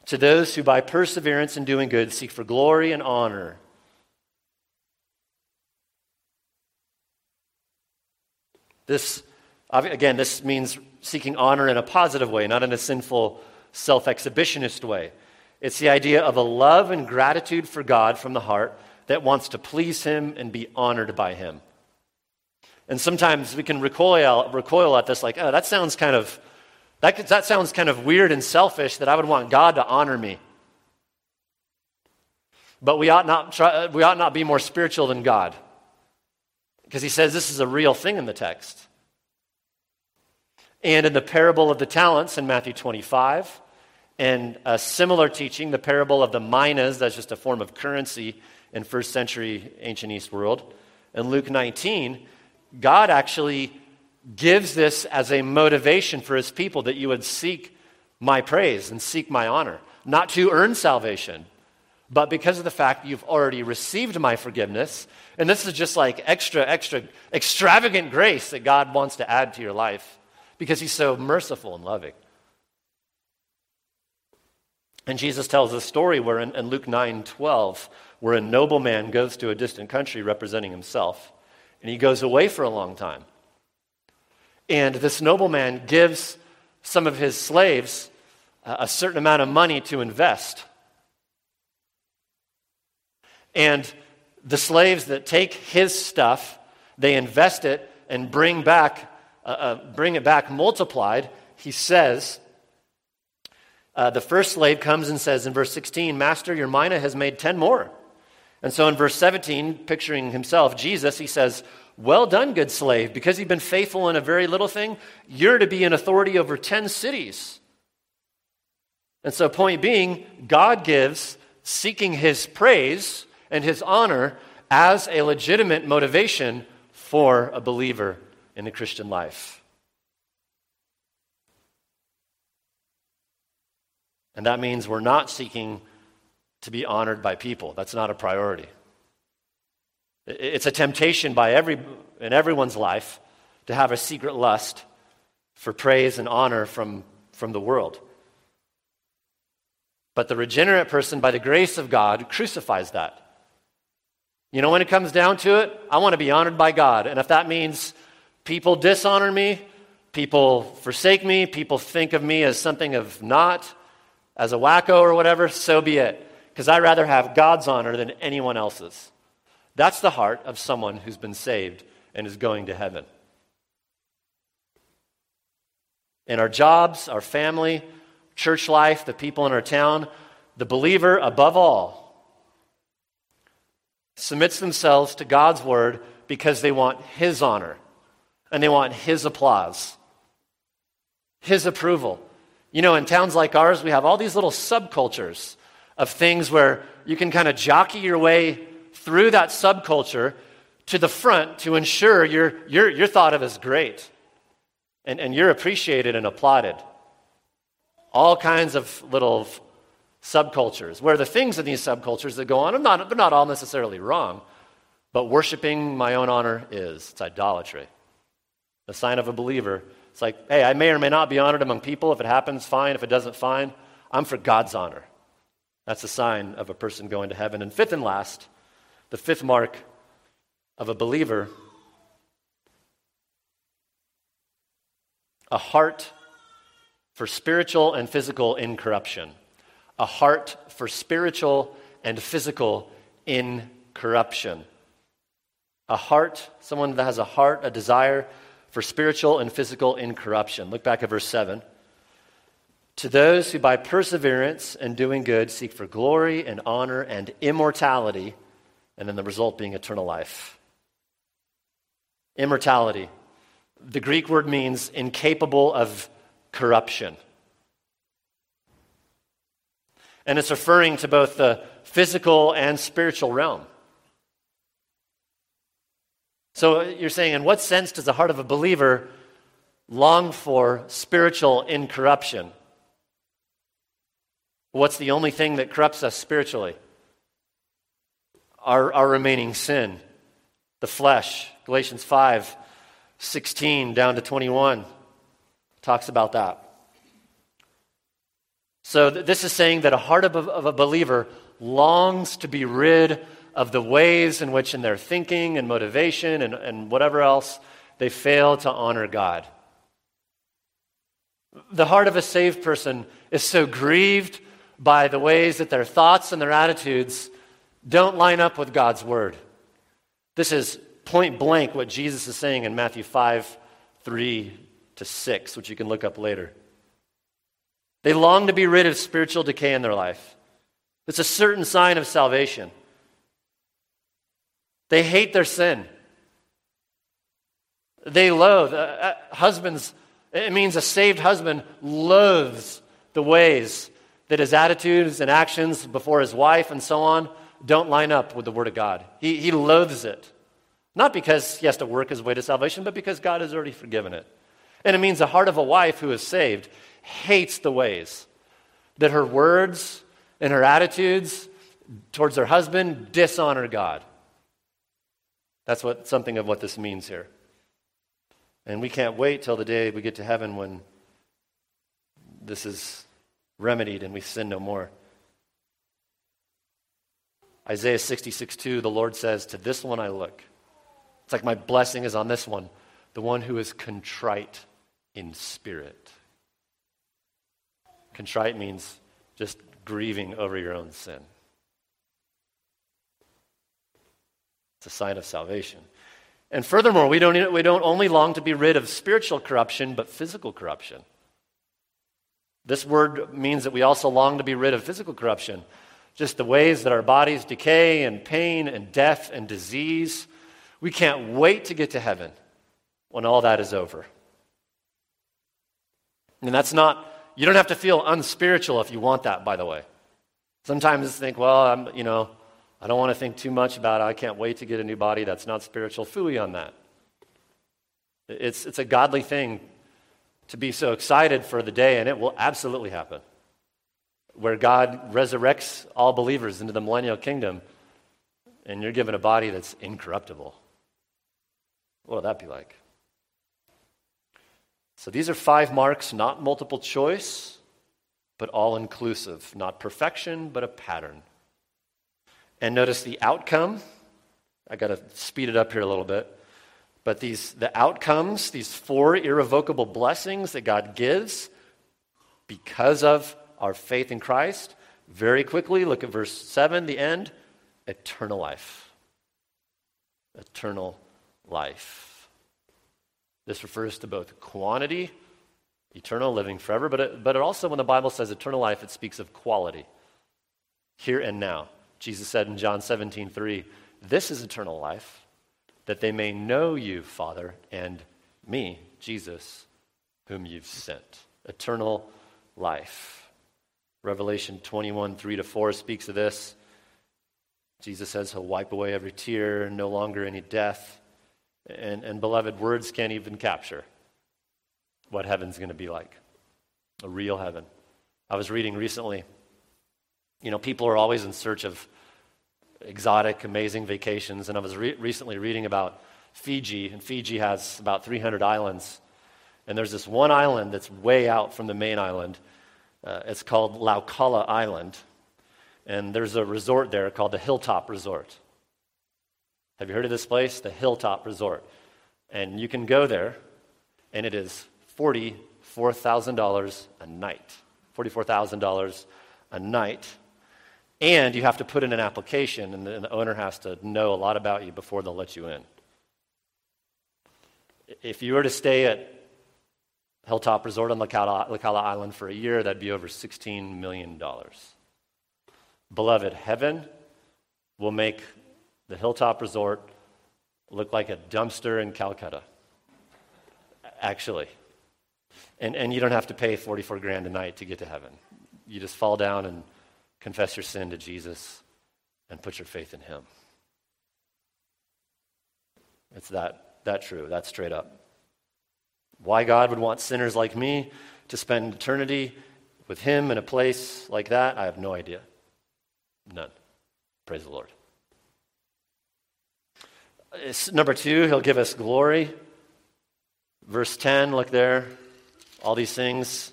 To those who by perseverance in doing good seek for glory and honor. This, again, this means seeking honor in a positive way, not in a sinful, self exhibitionist way. It's the idea of a love and gratitude for God from the heart that wants to please Him and be honored by Him. And sometimes we can recoil, recoil at this, like, oh, that sounds kind of that, that sounds kind of weird and selfish that I would want God to honor me. But we ought not, try, we ought not be more spiritual than God. Because he says this is a real thing in the text. And in the parable of the talents in Matthew 25, and a similar teaching, the parable of the minas, that's just a form of currency in first century ancient East world. In Luke 19, God actually gives this as a motivation for his people that you would seek my praise and seek my honor, not to earn salvation, but because of the fact you've already received my forgiveness. And this is just like extra, extra, extravagant grace that God wants to add to your life because he's so merciful and loving. And Jesus tells a story where in, in Luke 9 12, where a nobleman goes to a distant country representing himself, and he goes away for a long time. And this nobleman gives some of his slaves a certain amount of money to invest. And the slaves that take his stuff, they invest it and bring back, uh, uh, bring it back multiplied. He says, uh, the first slave comes and says in verse 16, Master, your mina has made 10 more. And so in verse 17, picturing himself, Jesus, he says, well done, good slave. Because you've been faithful in a very little thing, you're to be in authority over 10 cities. And so, point being, God gives seeking his praise and his honor as a legitimate motivation for a believer in the Christian life. And that means we're not seeking to be honored by people. That's not a priority. It's a temptation by every, in everyone's life to have a secret lust for praise and honor from, from the world. But the regenerate person, by the grace of God, crucifies that. You know, when it comes down to it, I want to be honored by God. And if that means people dishonor me, people forsake me, people think of me as something of not, as a wacko or whatever, so be it. Because I'd rather have God's honor than anyone else's. That's the heart of someone who's been saved and is going to heaven. In our jobs, our family, church life, the people in our town, the believer, above all, submits themselves to God's word because they want His honor and they want His applause, His approval. You know, in towns like ours, we have all these little subcultures of things where you can kind of jockey your way through that subculture to the front to ensure you're, you're, you're thought of as great and, and you're appreciated and applauded. All kinds of little subcultures, where the things in these subcultures that go on, not, they're not all necessarily wrong, but worshiping my own honor is. It's idolatry. The sign of a believer. It's like, hey, I may or may not be honored among people. If it happens, fine. If it doesn't, fine. I'm for God's honor. That's a sign of a person going to heaven. And fifth and last, the fifth mark of a believer a heart for spiritual and physical incorruption. A heart for spiritual and physical incorruption. A heart, someone that has a heart, a desire for spiritual and physical incorruption. Look back at verse 7. To those who by perseverance and doing good seek for glory and honor and immortality and then the result being eternal life. Immortality. The Greek word means incapable of corruption. And it's referring to both the physical and spiritual realm. So you're saying, in what sense does the heart of a believer long for spiritual incorruption? What's the only thing that corrupts us spiritually? Our, our remaining sin, the flesh. Galatians 5 16 down to 21 talks about that. So, th- this is saying that a heart of a, of a believer longs to be rid of the ways in which, in their thinking and motivation and, and whatever else, they fail to honor God. The heart of a saved person is so grieved by the ways that their thoughts and their attitudes don't line up with God's word. This is point blank what Jesus is saying in Matthew 5 3 to 6, which you can look up later. They long to be rid of spiritual decay in their life. It's a certain sign of salvation. They hate their sin. They loathe. Uh, uh, husbands, it means a saved husband loathes the ways that his attitudes and actions before his wife and so on don't line up with the Word of God. He, he loathes it. Not because he has to work his way to salvation, but because God has already forgiven it. And it means the heart of a wife who is saved hates the ways that her words and her attitudes towards her husband dishonor God. That's what something of what this means here. And we can't wait till the day we get to heaven when this is remedied and we sin no more. Isaiah 66 2, the Lord says, To this one I look. It's like my blessing is on this one, the one who is contrite in spirit. Contrite means just grieving over your own sin. It's a sign of salvation. And furthermore, we don't, we don't only long to be rid of spiritual corruption, but physical corruption. This word means that we also long to be rid of physical corruption, just the ways that our bodies decay and pain and death and disease. We can't wait to get to heaven when all that is over. And that's not, you don't have to feel unspiritual if you want that, by the way. Sometimes think, well, I'm, you know, I don't want to think too much about it. I can't wait to get a new body. That's not spiritual. Fooey on that. It's, it's a godly thing to be so excited for the day, and it will absolutely happen, where God resurrects all believers into the millennial kingdom, and you're given a body that's incorruptible. What will that be like? So these are five marks, not multiple choice, but all inclusive. Not perfection, but a pattern. And notice the outcome. I got to speed it up here a little bit. But these, the outcomes, these four irrevocable blessings that God gives because of our faith in Christ, very quickly, look at verse 7, the end eternal life. Eternal life. This refers to both quantity, eternal living forever, but it, but it also, when the Bible says eternal life, it speaks of quality, here and now. Jesus said in John 17, 3, This is eternal life that they may know you, Father, and me, Jesus, whom you've sent. Eternal life. Revelation 21, 3 to 4 speaks of this. Jesus says he'll wipe away every tear, no longer any death. And, and beloved, words can't even capture what heaven's going to be like a real heaven. I was reading recently, you know, people are always in search of exotic, amazing vacations. And I was re- recently reading about Fiji, and Fiji has about 300 islands. And there's this one island that's way out from the main island. Uh, it's called Laucala Island. And there's a resort there called the Hilltop Resort. Have you heard of this place? The Hilltop Resort. And you can go there, and it is $44,000 a night. $44,000 a night and you have to put in an application, and the, owner has to know a lot about you before they'll let you in. If you were to stay at Hilltop Resort on Laucala Island for a year, that'd be over $16 million. Beloved, heaven will make the Hilltop Resort look like a dumpster in Calcutta. Actually. And, and you don't have to pay 44 grand a night to get to heaven. You just fall down and confess your sin to Jesus and put your faith in Him. It's that, that true, that's straight up. Why God would want sinners like me to spend eternity with Him in a place like that, I have no idea. None. Praise the Lord. Number two, He'll give us glory. Verse 10, look there. All these things.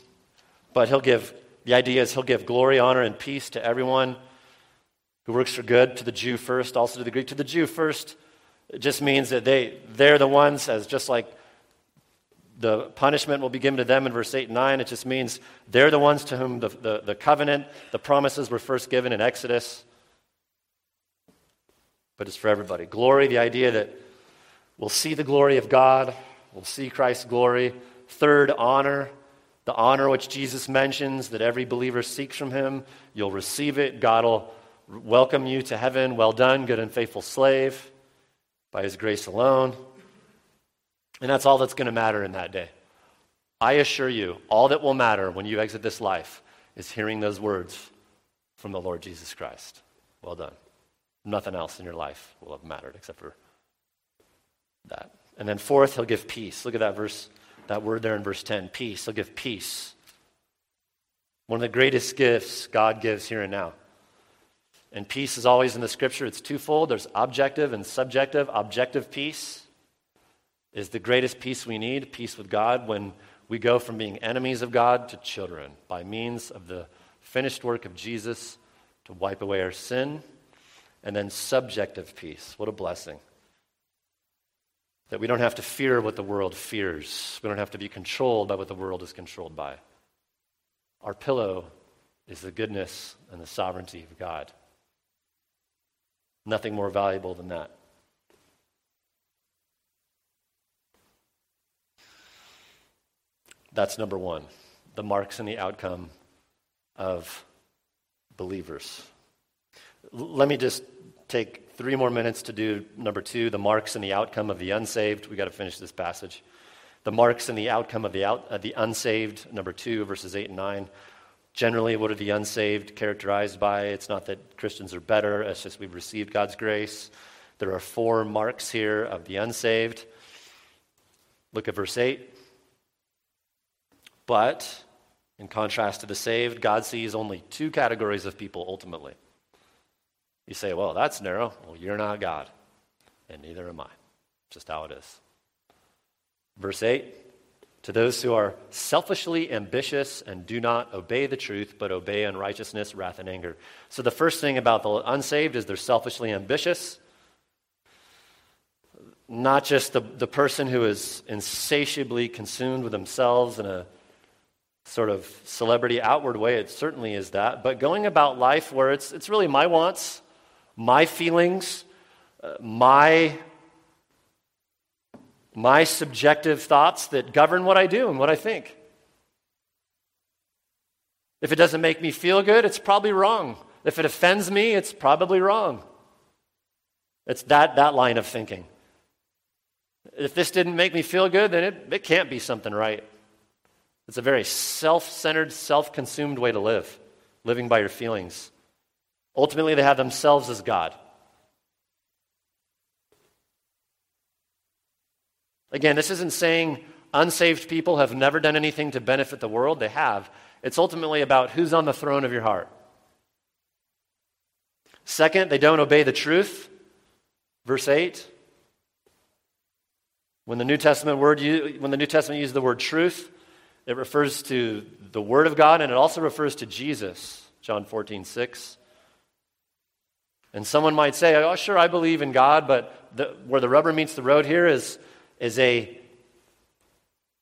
But He'll give the idea is he'll give glory, honor, and peace to everyone who works for good, to the Jew first, also to the Greek. To the Jew first, It just means that they, they're the ones, as just like the punishment will be given to them in verse 8 and 9. It just means they're the ones to whom the, the, the covenant, the promises were first given in Exodus. But it's for everybody. Glory, the idea that we'll see the glory of God, we'll see Christ's glory. Third, honor, the honor which Jesus mentions that every believer seeks from him. You'll receive it. God will welcome you to heaven. Well done, good and faithful slave, by his grace alone. And that's all that's going to matter in that day. I assure you, all that will matter when you exit this life is hearing those words from the Lord Jesus Christ. Well done. Nothing else in your life will have mattered except for that. And then fourth, he'll give peace. Look at that verse, that word there in verse 10, peace. He'll give peace. One of the greatest gifts God gives here and now. And peace is always in the scripture. It's twofold. There's objective and subjective. Objective peace is the greatest peace we need, peace with God, when we go from being enemies of God to children by means of the finished work of Jesus to wipe away our sin. And then subjective peace. What a blessing. That we don't have to fear what the world fears. We don't have to be controlled by what the world is controlled by. Our pillow is the goodness and the sovereignty of God. Nothing more valuable than that. That's number one the marks and the outcome of believers. L- let me just take three more minutes to do number two the marks and the outcome of the unsaved. We've got to finish this passage. The marks and the outcome of the, out, uh, the unsaved, number two, verses 8 and 9. Generally, what are the unsaved characterized by? It's not that Christians are better, it's just we've received God's grace. There are four marks here of the unsaved. Look at verse 8. But, in contrast to the saved, God sees only two categories of people ultimately. You say, well, that's narrow. Well, you're not God, and neither am I. Just how it is. Verse 8 To those who are selfishly ambitious and do not obey the truth, but obey unrighteousness, wrath, and anger. So, the first thing about the unsaved is they're selfishly ambitious not just the, the person who is insatiably consumed with themselves in a sort of celebrity outward way, it certainly is that. But going about life where it's, it's really my wants, my feelings, uh, my, my subjective thoughts that govern what I do and what I think. If it doesn't make me feel good, it's probably wrong. If it offends me, it's probably wrong. It's that, that line of thinking. If this didn't make me feel good, then it, it can't be something right. It's a very self centered, self consumed way to live, living by your feelings. Ultimately, they have themselves as God. Again, this isn't saying unsaved people have never done anything to benefit the world. They have. It's ultimately about who's on the throne of your heart. Second, they don't obey the truth. Verse 8. When the New Testament word when the New Testament uses the word truth, it refers to the Word of God and it also refers to Jesus, John 14, 6. And someone might say, oh, sure, I believe in God, but the, where the rubber meets the road here is, is a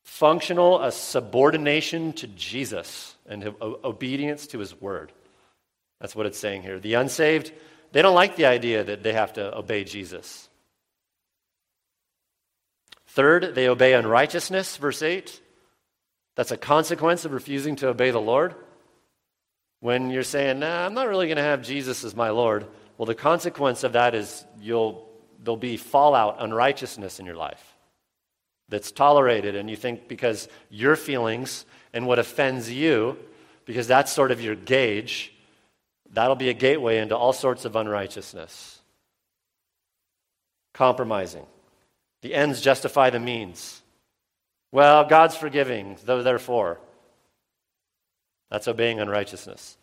functional, a subordination to Jesus and obedience to his word. That's what it's saying here. The unsaved, they don't like the idea that they have to obey Jesus. Third, they obey unrighteousness, verse 8. That's a consequence of refusing to obey the Lord. When you're saying, nah, I'm not really going to have Jesus as my Lord, well, the consequence of that is you'll, there'll be fallout, unrighteousness in your life that's tolerated. And you think because your feelings and what offends you, because that's sort of your gauge, that'll be a gateway into all sorts of unrighteousness. Compromising. The ends justify the means. Well, God's forgiving, though therefore. That's obeying unrighteousness.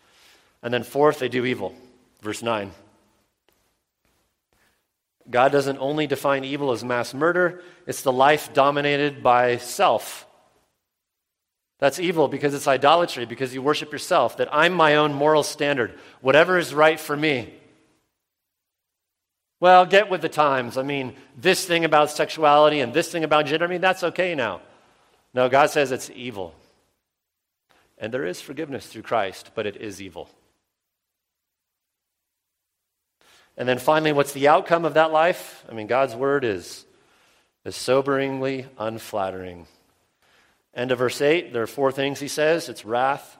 And then fourth, they do evil. Verse 9. God doesn't only define evil as mass murder, it's the life dominated by self. That's evil because it's idolatry, because you worship yourself, that I'm my own moral standard. Whatever is right for me. Well, get with the times. I mean, this thing about sexuality and this thing about gender, I mean, that's okay now. No, God says it's evil. And there is forgiveness through Christ, but it is evil. And then finally, what's the outcome of that life? I mean, God's word is, is soberingly unflattering. End of verse 8, there are four things he says it's wrath,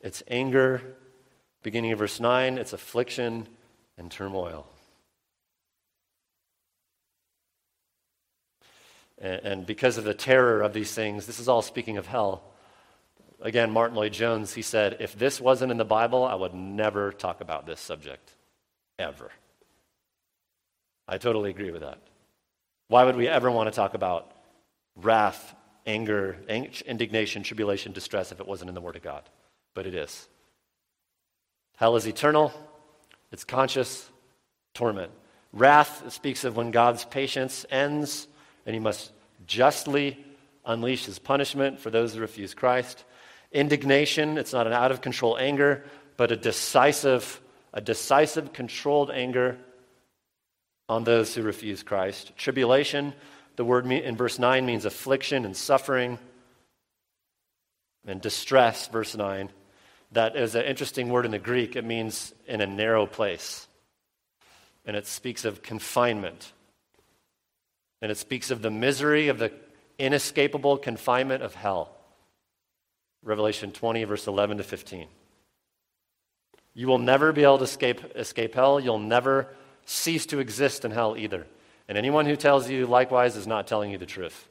it's anger. Beginning of verse 9, it's affliction and turmoil. And, and because of the terror of these things, this is all speaking of hell. Again, Martyn Lloyd-Jones, he said, if this wasn't in the Bible, I would never talk about this subject, ever. I totally agree with that. Why would we ever want to talk about wrath, anger, indignation, tribulation, distress if it wasn't in the Word of God? But it is. Hell is eternal, it's conscious torment. Wrath speaks of when God's patience ends and he must justly unleash his punishment for those who refuse Christ. Indignation, it's not an out of control anger, but a decisive, a decisive, controlled anger on those who refuse Christ. Tribulation, the word in verse 9 means affliction and suffering. And distress, verse 9, that is an interesting word in the Greek. It means in a narrow place. And it speaks of confinement. And it speaks of the misery of the inescapable confinement of hell. Revelation 20, verse 11 to 15. You will never be able to escape, escape hell. You'll never cease to exist in hell either. And anyone who tells you likewise is not telling you the truth.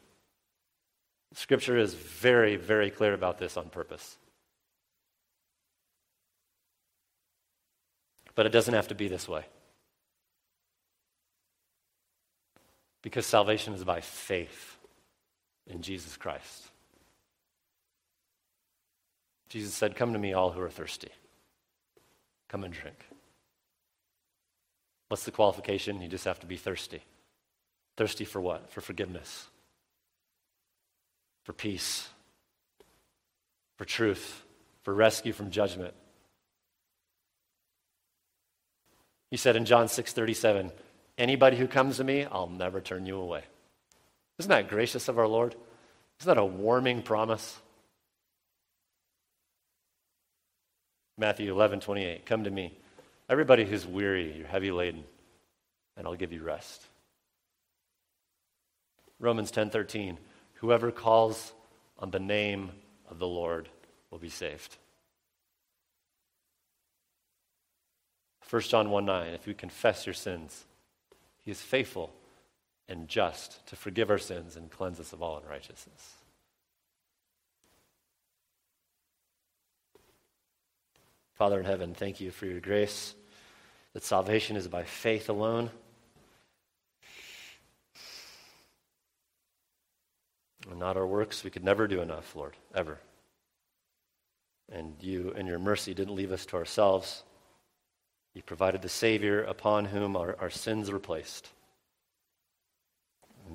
Scripture is very, very clear about this on purpose. But it doesn't have to be this way. Because salvation is by faith in Jesus Christ. Jesus said, Come to me, all who are thirsty. Come and drink. What's the qualification? You just have to be thirsty. Thirsty for what? For forgiveness, for peace, for truth, for rescue from judgment. He said in John 6:37, "Anybody who comes to me, I'll never turn you away." Isn't that gracious of our Lord? Isn't that a warming promise? Matthew 11:28, "Come to me, Everybody who's weary, you're heavy laden, and I'll give you rest. Romans 10:13, whoever calls on the name of the Lord will be saved. 1 John 1 9, if you confess your sins, he is faithful and just to forgive our sins and cleanse us of all unrighteousness. Father in heaven, thank you for your grace, that salvation is by faith alone. And not our works. We could never do enough, Lord, ever. And you, in your mercy, didn't leave us to ourselves. You provided the Savior upon whom our, our sins were placed.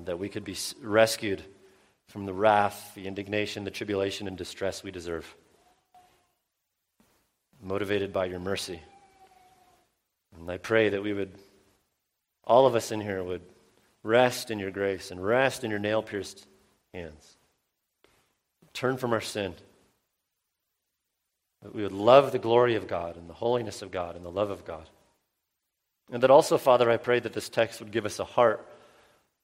That we could be rescued from the wrath, the indignation, the tribulation, and distress we deserve motivated by your mercy. And I pray that we would, all of us in here, would rest in your grace and rest in your nail pierced hands. Turn from our sin. That we would love the glory of God and the holiness of God and the love of God. And that also, Father, I pray that this text would give us a heart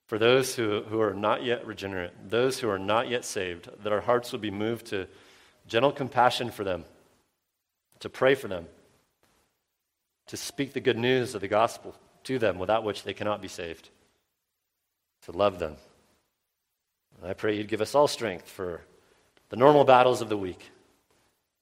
for those who, who are not yet regenerate, those who are not yet saved, that our hearts would be moved to gentle compassion for them to pray for them, to speak the good news of the gospel to them, without which they cannot be saved, to love them. And I pray you'd give us all strength for the normal battles of the week.